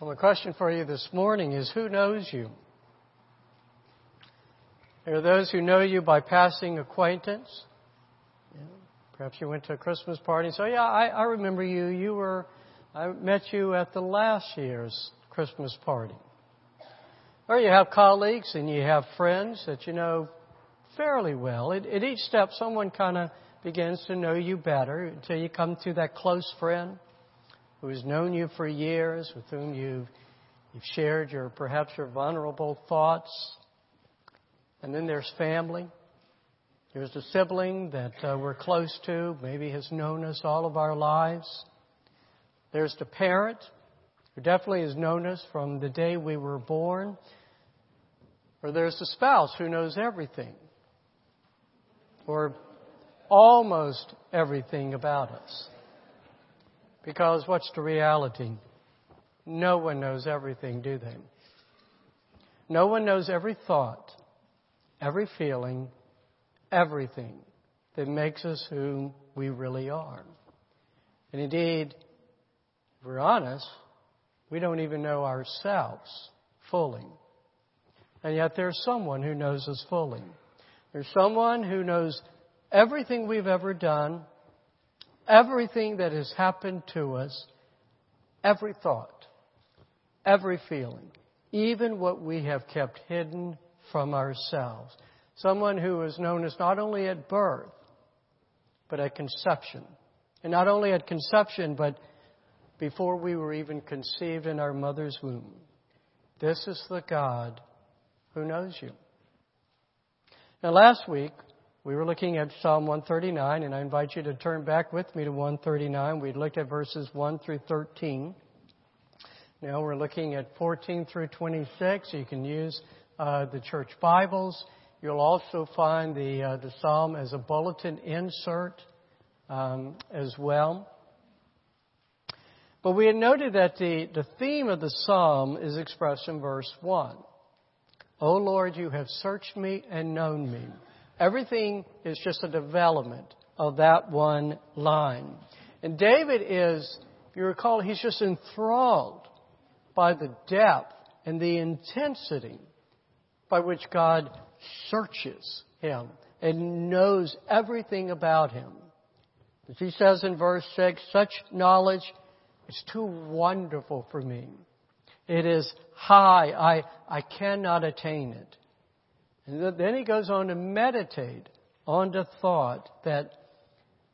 Well, the question for you this morning is who knows you? There are those who know you by passing acquaintance. Perhaps you went to a Christmas party and say, Yeah, I, I remember you. You were, I met you at the last year's Christmas party. Or you have colleagues and you have friends that you know fairly well. At, at each step, someone kind of begins to know you better until you come to that close friend who has known you for years, with whom you've, you've shared your perhaps your vulnerable thoughts. And then there's family. There's a sibling that uh, we're close to, maybe has known us all of our lives. There's the parent who definitely has known us from the day we were born. Or there's the spouse who knows everything. Or almost everything about us. Because what's the reality? No one knows everything, do they? No one knows every thought, every feeling, everything that makes us who we really are. And indeed, if we're honest, we don't even know ourselves fully. And yet there's someone who knows us fully. There's someone who knows everything we've ever done, everything that has happened to us, every thought, every feeling, even what we have kept hidden from ourselves. Someone who is known as not only at birth, but at conception. And not only at conception, but before we were even conceived in our mother's womb. This is the God who knows you. Now, last week, we were looking at Psalm 139, and I invite you to turn back with me to 139. We looked at verses 1 through 13. Now we're looking at 14 through 26. You can use uh, the church Bibles. You'll also find the, uh, the psalm as a bulletin insert um, as well. But we had noted that the, the theme of the psalm is expressed in verse 1. O Lord, you have searched me and known me. Everything is just a development of that one line. And David is, you recall, he's just enthralled by the depth and the intensity by which God searches him and knows everything about him. As he says in verse 6, such knowledge is too wonderful for me. It is high. I, I cannot attain it. And then he goes on to meditate on the thought that,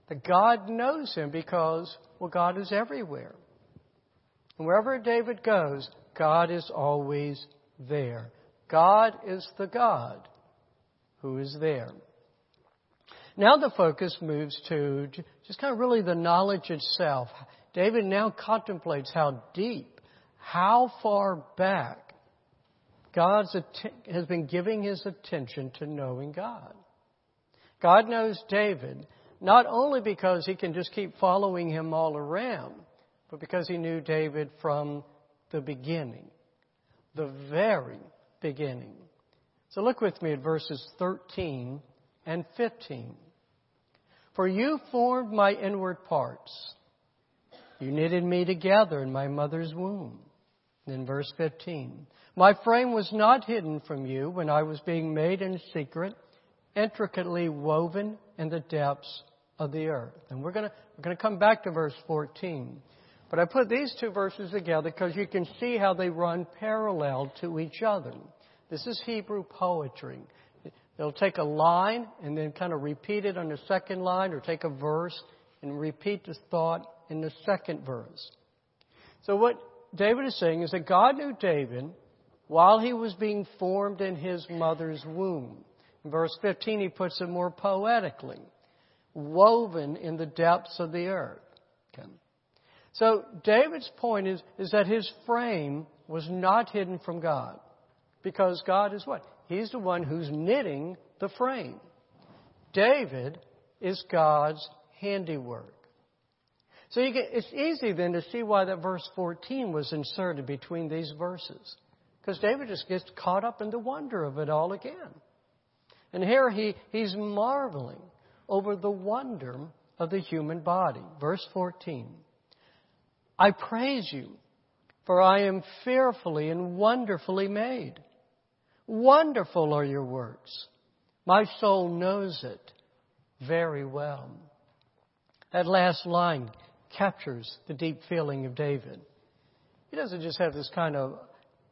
that God knows him because, well, God is everywhere. And wherever David goes, God is always there. God is the God who is there. Now the focus moves to just kind of really the knowledge itself. David now contemplates how deep, how far back God has been giving his attention to knowing God. God knows David not only because he can just keep following him all around, but because he knew David from the beginning, the very beginning. So look with me at verses 13 and 15. For you formed my inward parts. You knitted me together in my mother's womb. In verse 15. My frame was not hidden from you when I was being made in secret, intricately woven in the depths of the earth. And we're going to, we're going to come back to verse 14. But I put these two verses together because you can see how they run parallel to each other. This is Hebrew poetry. They'll take a line and then kind of repeat it on the second line, or take a verse and repeat the thought in the second verse. So what David is saying is that God knew David while he was being formed in his mother's womb. In verse 15, he puts it more poetically woven in the depths of the earth. Okay. So David's point is, is that his frame was not hidden from God. Because God is what? He's the one who's knitting the frame. David is God's handiwork. So get, it's easy then to see why that verse 14 was inserted between these verses. Because David just gets caught up in the wonder of it all again. And here he, he's marveling over the wonder of the human body. Verse 14. I praise you For I am fearfully and wonderfully made. Wonderful are your works. My soul knows it very well. That last line captures the deep feeling of David. He doesn't just have this kind of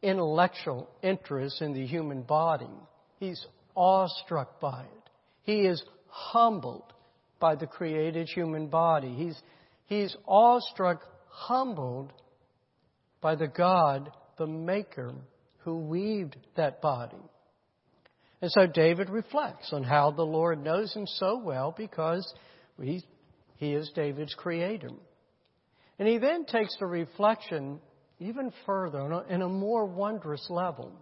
intellectual interest in the human body. He's awestruck by it. He is humbled by the created human body. He's, he's awestruck, humbled by the God, the Maker, who weaved that body. And so David reflects on how the Lord knows him so well because he, he is David's creator. And he then takes the reflection even further in a more wondrous level.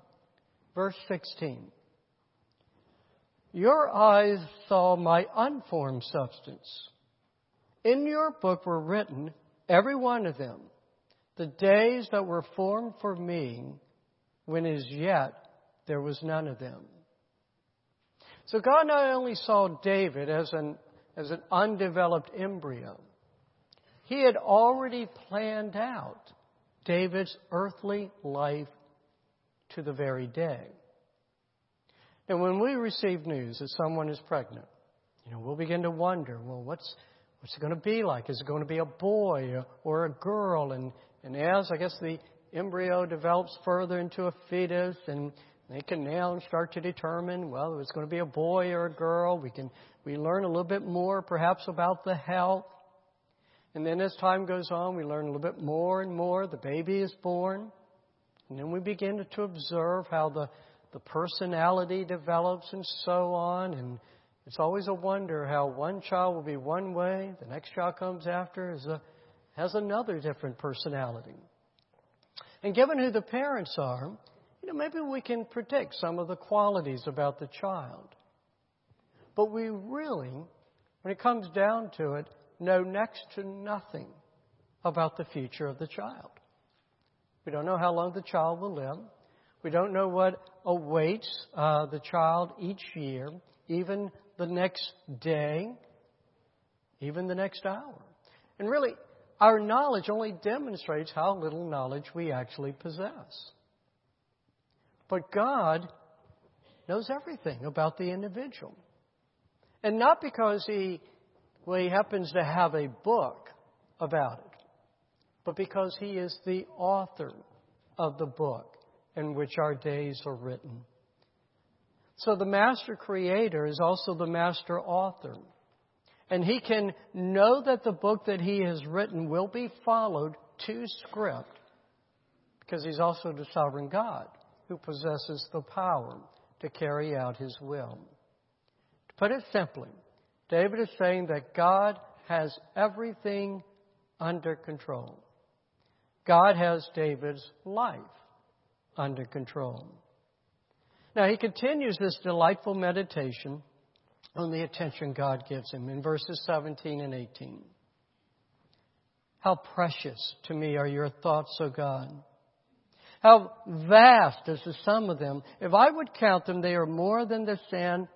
Verse 16. Your eyes saw my unformed substance. In your book were written, every one of them, the days that were formed for me, when as yet there was none of them. So God not only saw David as an, as an undeveloped embryo, He had already planned out David's earthly life to the very day. And when we receive news that someone is pregnant, you know, we'll begin to wonder, well, what's, what's it going to be like? Is it going to be a boy or a girl? And, and as, I guess, the embryo develops further into a fetus and they can now start to determine, well, it's going to be a boy or a girl. We can, we learn a little bit more perhaps about the health. And then as time goes on, we learn a little bit more and more. The baby is born. And then we begin to observe how the the personality develops and so on. And it's always a wonder how one child will be one way, the next child comes after is a, has another different personality. And given who the parents are, you know, maybe we can predict some of the qualities about the child. But we really, when it comes down to it, know next to nothing about the future of the child. We don't know how long the child will live. We don't know what awaits uh, the child each year, even the next day, even the next hour. And really, our knowledge only demonstrates how little knowledge we actually possess. But God knows everything about the individual. And not because he, well, he happens to have a book about it, but because he is the author of the book in which our days are written. So the master creator is also the master author. And he can know that the book that he has written will be followed to script because he's also the sovereign God who possesses the power to carry out his will. To put it simply, David is saying that God has everything under control. God has David's life under control. Now, he continues this delightful meditation on the attention God gives him in verses 17 and 18. How precious to me are your thoughts, O God. How vast is the sum of them. If I would count them, they are more than the sand.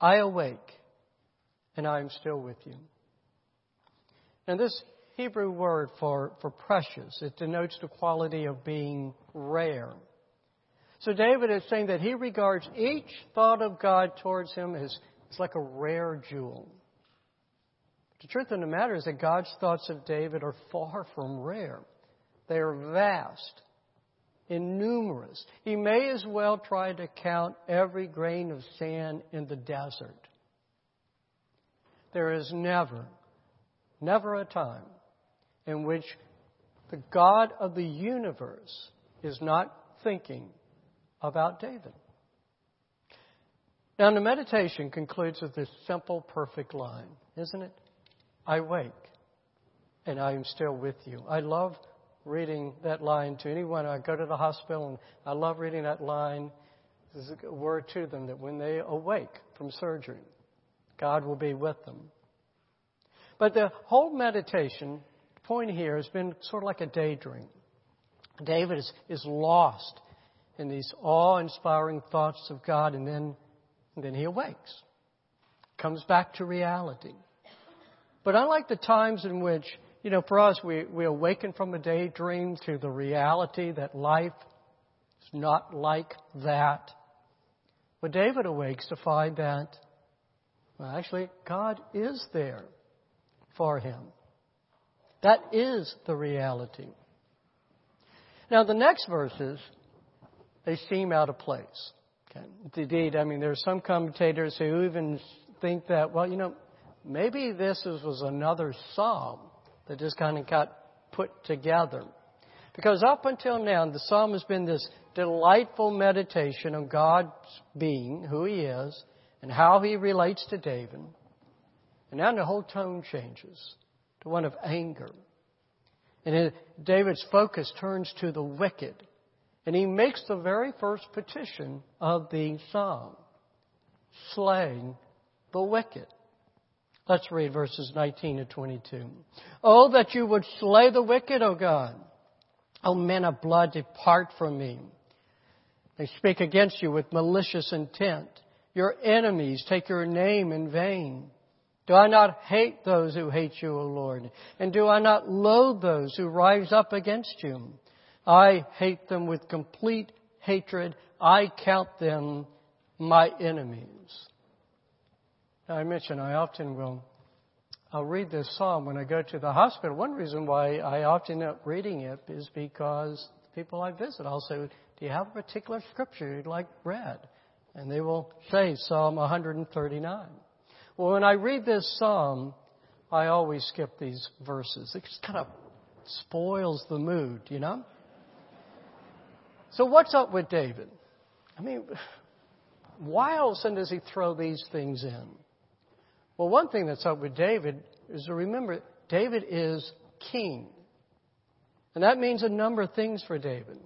I awake, and I am still with you. And this Hebrew word for, for precious. It denotes the quality of being rare. So David is saying that he regards each thought of God towards him as it's like a rare jewel. The truth of the matter is that God's thoughts of David are far from rare. They are vast, innumerous. He may as well try to count every grain of sand in the desert. There is never, never a time in which the God of the universe is not thinking about David. Now, the meditation concludes with this simple, perfect line, isn't it? I wake and I am still with you. I love reading that line to anyone. I go to the hospital and I love reading that line. There's a word to them that when they awake from surgery, God will be with them. But the whole meditation point here has been sort of like a daydream. David is, is lost in these awe inspiring thoughts of God, and then, and then he awakes, comes back to reality. But unlike the times in which you know, for us, we, we awaken from a daydream to the reality that life is not like that. But David awakes to find that, well, actually, God is there for him. That is the reality. Now, the next verses, they seem out of place. Okay. Indeed, I mean, there are some commentators who even think that, well, you know, maybe this was another psalm that just kind of got put together. Because up until now, the psalm has been this delightful meditation on God's being, who He is, and how He relates to David. And now the whole tone changes to one of anger. And David's focus turns to the wicked. And he makes the very first petition of the psalm slaying the wicked. Let's read verses 19 to 22. Oh, that you would slay the wicked, O God. O men of blood, depart from me. They speak against you with malicious intent. Your enemies take your name in vain. Do I not hate those who hate you, O Lord? And do I not loathe those who rise up against you? I hate them with complete hatred. I count them my enemies. Now, I mentioned I often will I'll read this psalm when I go to the hospital. One reason why I often end up reading it is because the people I visit, I'll say, Do you have a particular scripture you'd like read? And they will say Psalm 139. Well, when I read this psalm, I always skip these verses. It just kind of spoils the mood, you know? So, what's up with David? I mean, why sudden does he throw these things in? Well, one thing that's up with David is to remember David is king. And that means a number of things for David.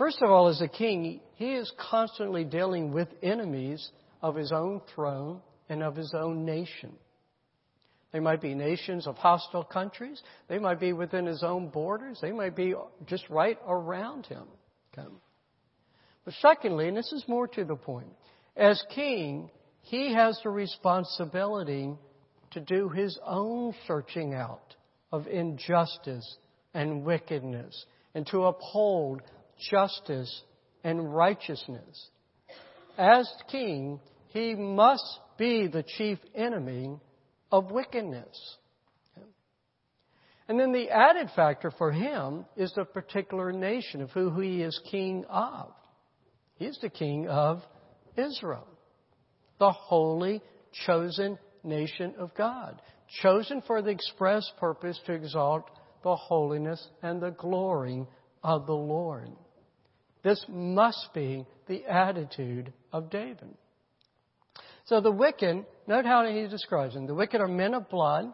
First of all, as a king, he is constantly dealing with enemies of his own throne and of his own nation. They might be nations of hostile countries. They might be within his own borders. They might be just right around him. Okay. But secondly, and this is more to the point, as king, he has the responsibility to do his own searching out of injustice and wickedness and to uphold justice and righteousness. As king, he must be the chief enemy of wickedness. And then the added factor for him is the particular nation of who he is king of. He is the king of Israel the holy, chosen nation of God, chosen for the express purpose to exalt the holiness and the glory of the Lord. This must be the attitude of David. So the wicked, note how he describes them. The wicked are men of blood.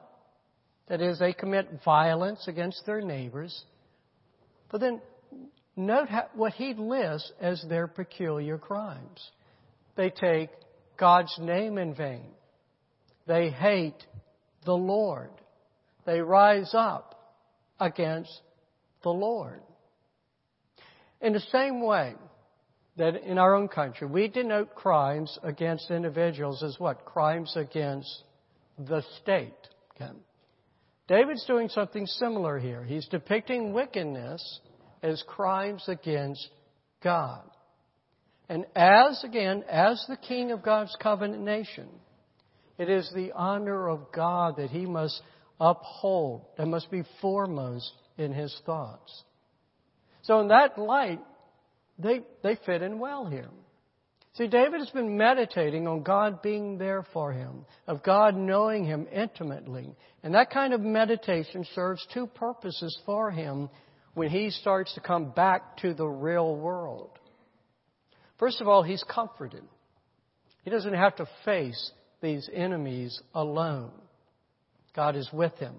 That is, they commit violence against their neighbors. But then note how, what he lists as their peculiar crimes. They take God's name in vain. They hate the Lord. They rise up against the Lord. In the same way that in our own country, we denote crimes against individuals as what? Crimes against the state. Okay? David's doing something similar here. He's depicting wickedness as crimes against God. And as, again, as the king of God's covenant nation, it is the honor of God that he must uphold, that must be foremost in his thoughts. So, in that light, they, they fit in well here. See, David has been meditating on God being there for him, of God knowing him intimately. And that kind of meditation serves two purposes for him when he starts to come back to the real world. First of all, he's comforted. He doesn't have to face these enemies alone. God is with him.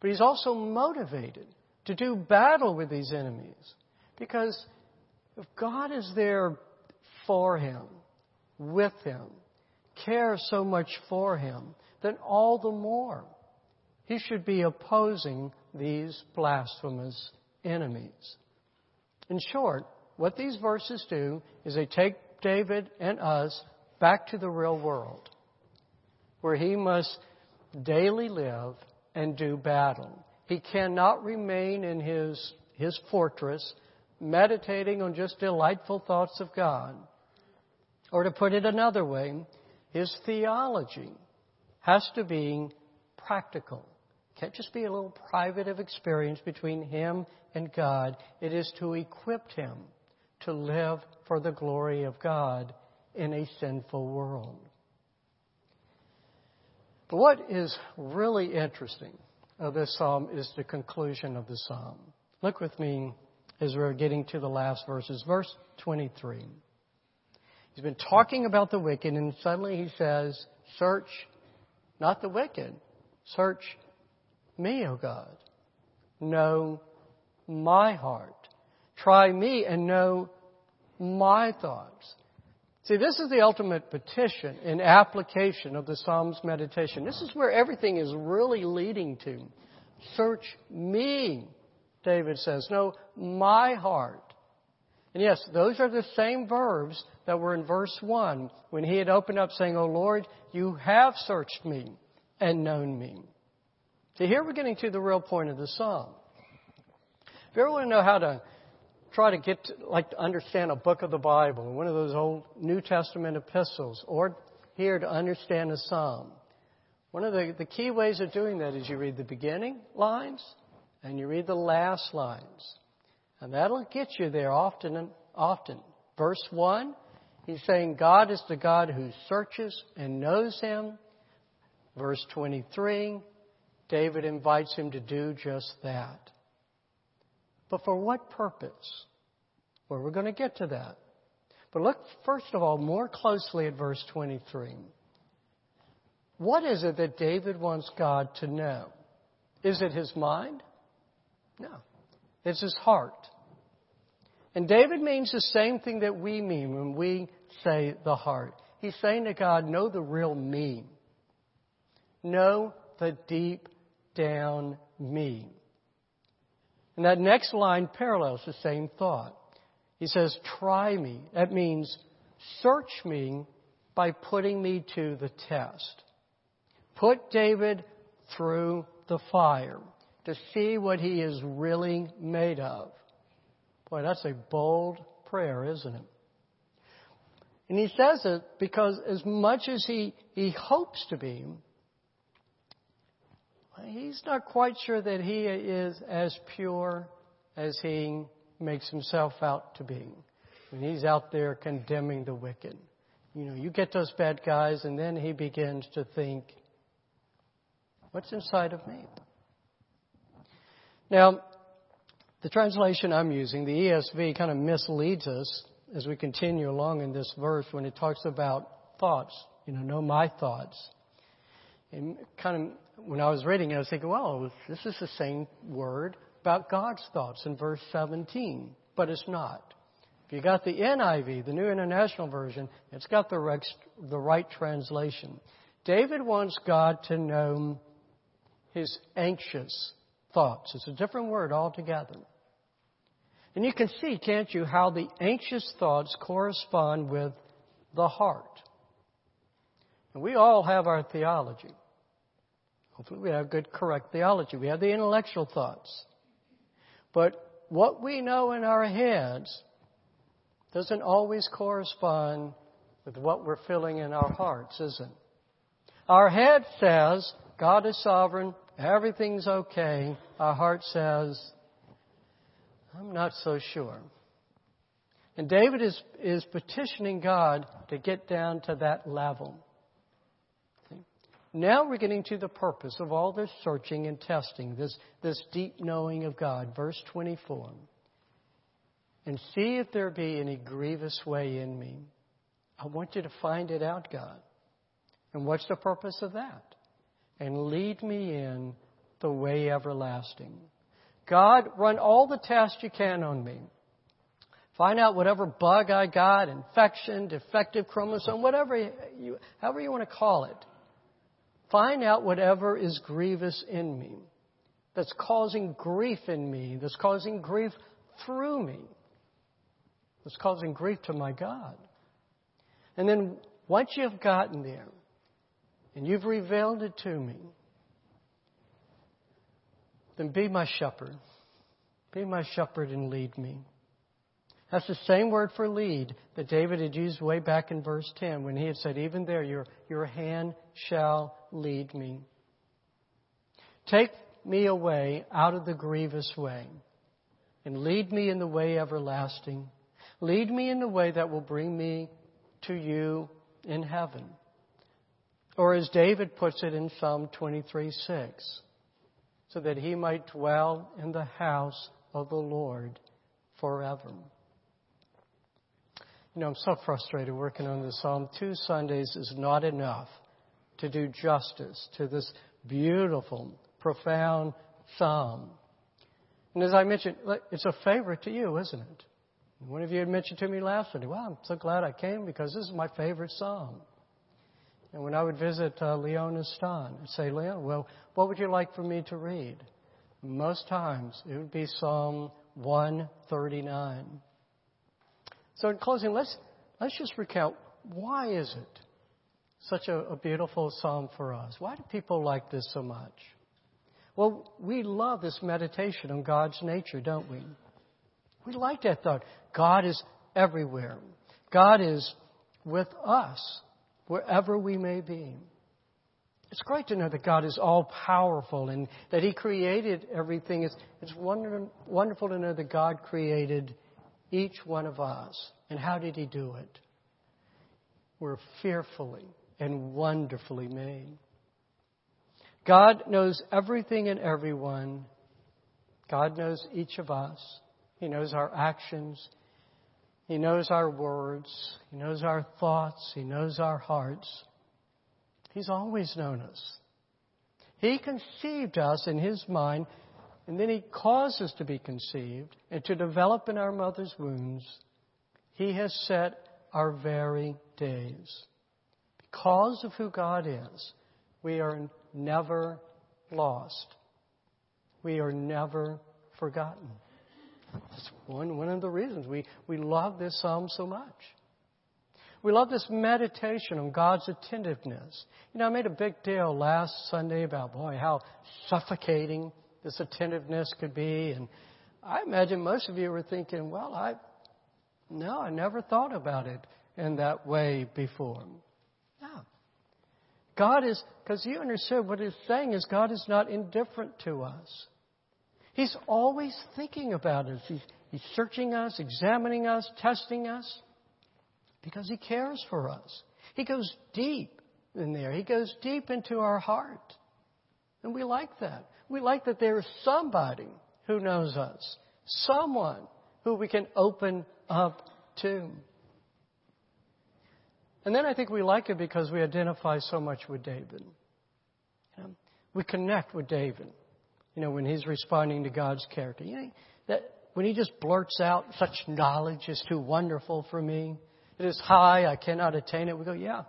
But he's also motivated to do battle with these enemies. Because if God is there for him, with him, cares so much for him, then all the more he should be opposing these blasphemous enemies. In short, what these verses do is they take David and us back to the real world, where he must daily live and do battle. He cannot remain in his, his fortress meditating on just delightful thoughts of God. Or to put it another way, his theology has to be practical. Can't just be a little private of experience between him and God. It is to equip him to live for the glory of God in a sinful world. But what is really interesting of this psalm is the conclusion of the psalm. Look with me as we're getting to the last verses. Verse 23. He's been talking about the wicked, and suddenly he says, Search not the wicked, search me, O God. Know my heart. Try me and know my thoughts. See, this is the ultimate petition and application of the Psalms meditation. This is where everything is really leading to. Search me, David says. Know my heart. And yes, those are the same verbs that were in verse 1 when he had opened up saying, O Lord, you have searched me and known me. See, here we're getting to the real point of the psalm. If you ever want to know how to try to get to, like to understand a book of the Bible, one of those old New Testament epistles, or here to understand a psalm. One of the, the key ways of doing that is you read the beginning lines and you read the last lines. And that'll get you there often and often. Verse 1, he's saying God is the God who searches and knows him. Verse 23, David invites him to do just that. But for what purpose? Well, we're going to get to that. But look, first of all, more closely at verse 23. What is it that David wants God to know? Is it his mind? No. It's his heart. And David means the same thing that we mean when we say the heart. He's saying to God, know the real me. Know the deep down me. And that next line parallels the same thought. He says, try me. That means search me by putting me to the test. Put David through the fire to see what he is really made of. Boy, that's a bold prayer, isn't it? And he says it because as much as he, he hopes to be, he's not quite sure that he is as pure as he makes himself out to be. When he's out there condemning the wicked. You know, you get those bad guys, and then he begins to think, what's inside of me? Now, the translation I'm using, the ESV, kind of misleads us as we continue along in this verse when it talks about thoughts. You know, know my thoughts. And kind of when I was reading I was thinking, well, this is the same word about God's thoughts in verse 17, but it's not. If you got the NIV, the New International Version, it's got the right, the right translation. David wants God to know his anxious thoughts. It's a different word altogether. And you can see, can't you, how the anxious thoughts correspond with the heart. And we all have our theology. Hopefully, we have good, correct theology. We have the intellectual thoughts. But what we know in our heads doesn't always correspond with what we're feeling in our hearts, is it? Our head says, God is sovereign, everything's okay. Our heart says, I'm not so sure. And David is, is petitioning God to get down to that level. Now we're getting to the purpose of all this searching and testing, this, this deep knowing of God. Verse 24. And see if there be any grievous way in me. I want you to find it out, God. And what's the purpose of that? And lead me in the way everlasting. God, run all the tests you can on me. Find out whatever bug I got, infection, defective chromosome, whatever you, however you want to call it. Find out whatever is grievous in me, that's causing grief in me, that's causing grief through me, that's causing grief to my God. And then once you've gotten there and you've revealed it to me, then be my shepherd. Be my shepherd and lead me. That's the same word for lead that David had used way back in verse 10 when he had said, Even there, your, your hand shall lead me. Take me away out of the grievous way and lead me in the way everlasting. Lead me in the way that will bring me to you in heaven. Or as David puts it in Psalm 23 6, so that he might dwell in the house of the Lord forever. You know, I'm so frustrated working on this psalm. Two Sundays is not enough to do justice to this beautiful, profound psalm. And as I mentioned, it's a favorite to you, isn't it? One of you had mentioned to me last Sunday, well, I'm so glad I came because this is my favorite psalm. And when I would visit uh, Leona Stan, I'd say, Leona, well, what would you like for me to read? Most times it would be Psalm 139. So in closing, let's, let's just recount why is it such a, a beautiful psalm for us? Why do people like this so much? Well, we love this meditation on God's nature, don't we? We like that thought. God is everywhere. God is with us wherever we may be. It's great to know that God is all powerful and that He created everything. It's, it's wonderful to know that God created each one of us. And how did He do it? We're fearfully and wonderfully made. God knows everything and everyone. God knows each of us. He knows our actions. He knows our words. He knows our thoughts. He knows our hearts. He's always known us. He conceived us in His mind and then He caused us to be conceived and to develop in our mother's wombs. He has set our very days. Because of who God is, we are never lost. We are never forgotten. That's one, one of the reasons we, we love this psalm so much. We love this meditation on God's attentiveness. You know, I made a big deal last Sunday about, boy, how suffocating this attentiveness could be. And I imagine most of you were thinking, well, I, no, I never thought about it in that way before. God is, because you understood what he's saying is God is not indifferent to us. He's always thinking about us. He's, he's searching us, examining us, testing us, because He cares for us. He goes deep in there. He goes deep into our heart. And we like that. We like that there is somebody who knows us, someone who we can open up to. And then I think we like it because we identify so much with David. You know, we connect with David. You know, when he's responding to God's character. You know, that when he just blurts out, such knowledge is too wonderful for me. It is high, I cannot attain it. We go, yeah,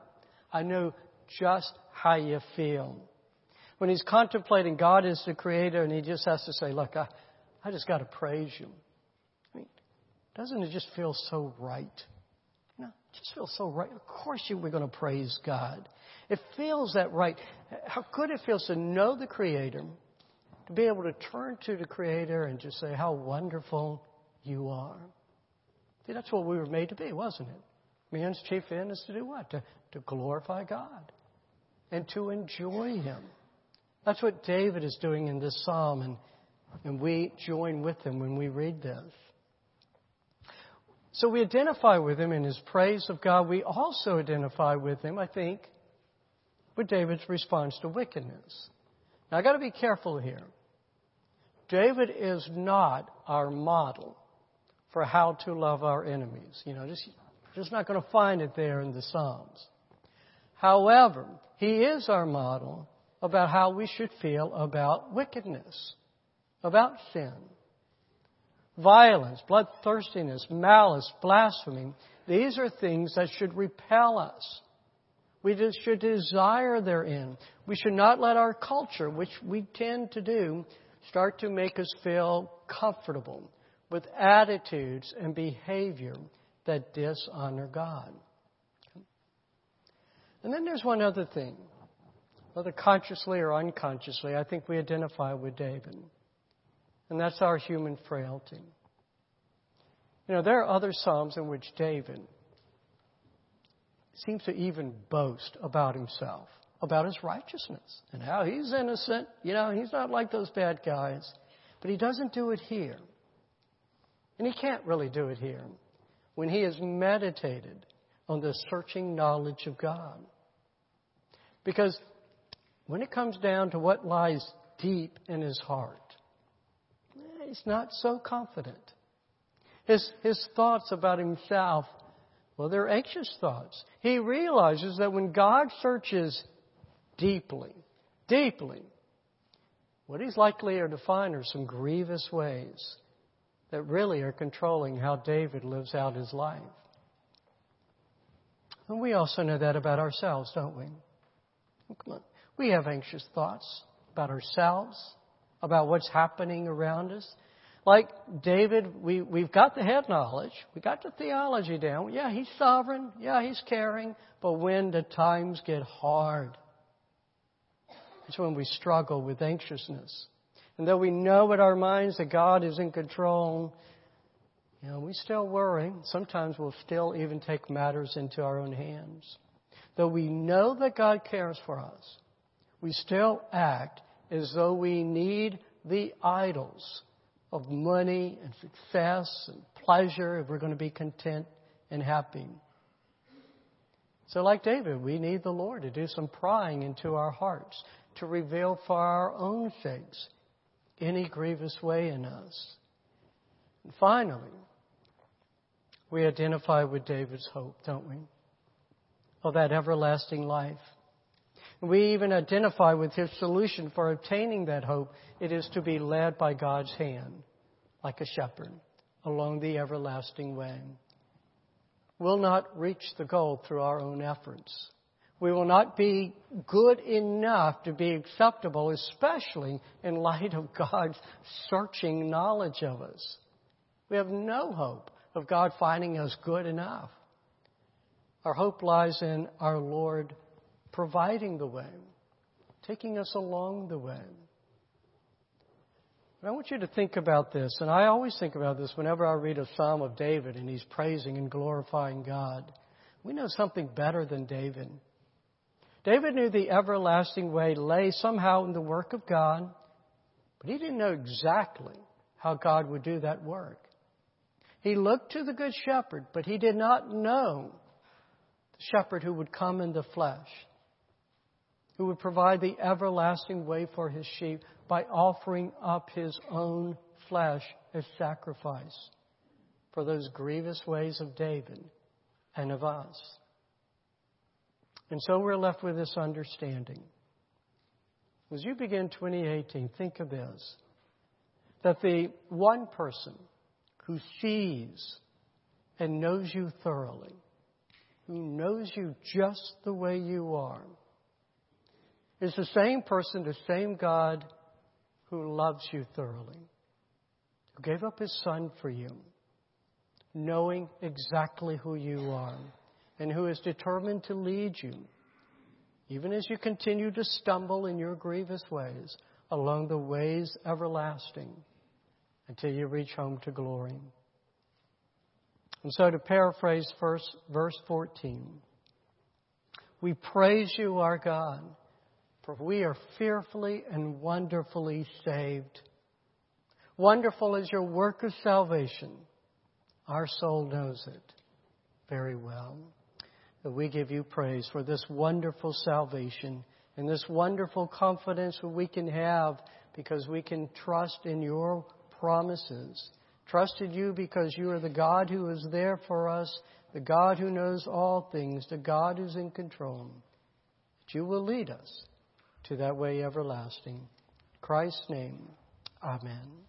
I know just how you feel when he's contemplating God as the creator and he just has to say, Look, I, I just got to praise you. I mean, doesn't it just feel so right? Just feels so right. Of course you we're going to praise God. It feels that right. How good it feels to know the Creator, to be able to turn to the Creator and just say, How wonderful you are. See, that's what we were made to be, wasn't it? Man's chief end is to do what? To, to glorify God and to enjoy Him. That's what David is doing in this psalm, and, and we join with him when we read this. So we identify with him in his praise of God. We also identify with him, I think, with David's response to wickedness. Now, I've got to be careful here. David is not our model for how to love our enemies. You know, just, just not going to find it there in the Psalms. However, he is our model about how we should feel about wickedness, about sin. Violence, bloodthirstiness, malice, blasphemy, these are things that should repel us. We should desire therein. We should not let our culture, which we tend to do, start to make us feel comfortable with attitudes and behavior that dishonor God. And then there's one other thing whether consciously or unconsciously, I think we identify with David. And that's our human frailty. You know, there are other Psalms in which David seems to even boast about himself, about his righteousness, and how he's innocent. You know, he's not like those bad guys. But he doesn't do it here. And he can't really do it here when he has meditated on the searching knowledge of God. Because when it comes down to what lies deep in his heart, he's not so confident. His, his thoughts about himself, well, they're anxious thoughts. He realizes that when God searches deeply, deeply, what he's likely to find are some grievous ways that really are controlling how David lives out his life. And we also know that about ourselves, don't we? Come on. We have anxious thoughts about ourselves, about what's happening around us. Like David, we, we've got the head knowledge. We got the theology down. Yeah, he's sovereign. Yeah, he's caring. But when the times get hard, it's when we struggle with anxiousness. And though we know in our minds that God is in control, you know, we still worry. Sometimes we'll still even take matters into our own hands. Though we know that God cares for us, we still act as though we need the idols of money and success and pleasure if we're going to be content and happy. So, like David, we need the Lord to do some prying into our hearts, to reveal for our own sakes any grievous way in us. And finally, we identify with David's hope, don't we? Of that everlasting life. We even identify with his solution for obtaining that hope. It is to be led by God's hand, like a shepherd, along the everlasting way. We'll not reach the goal through our own efforts. We will not be good enough to be acceptable, especially in light of God's searching knowledge of us. We have no hope of God finding us good enough. Our hope lies in our Lord providing the way, taking us along the way. But I want you to think about this, and I always think about this whenever I read a Psalm of David and he's praising and glorifying God. We know something better than David. David knew the everlasting way lay somehow in the work of God, but he didn't know exactly how God would do that work. He looked to the Good Shepherd, but he did not know the shepherd who would come in the flesh, who would provide the everlasting way for his sheep by offering up his own flesh as sacrifice for those grievous ways of David and of us. And so we're left with this understanding. As you begin 2018, think of this that the one person who sees and knows you thoroughly, who knows you just the way you are, is the same person, the same God who loves you thoroughly, who gave up his son for you, knowing exactly who you are and who is determined to lead you, even as you continue to stumble in your grievous ways, along the ways everlasting until you reach home to glory. And so, to paraphrase first, verse 14, we praise you, our God, for we are fearfully and wonderfully saved. Wonderful is your work of salvation. Our soul knows it very well that we give you praise for this wonderful salvation and this wonderful confidence that we can have because we can trust in your promises. Trust in you because you are the God who is there for us, the God who knows all things, the God who's in control. That you will lead us to that way everlasting. In Christ's name, Amen.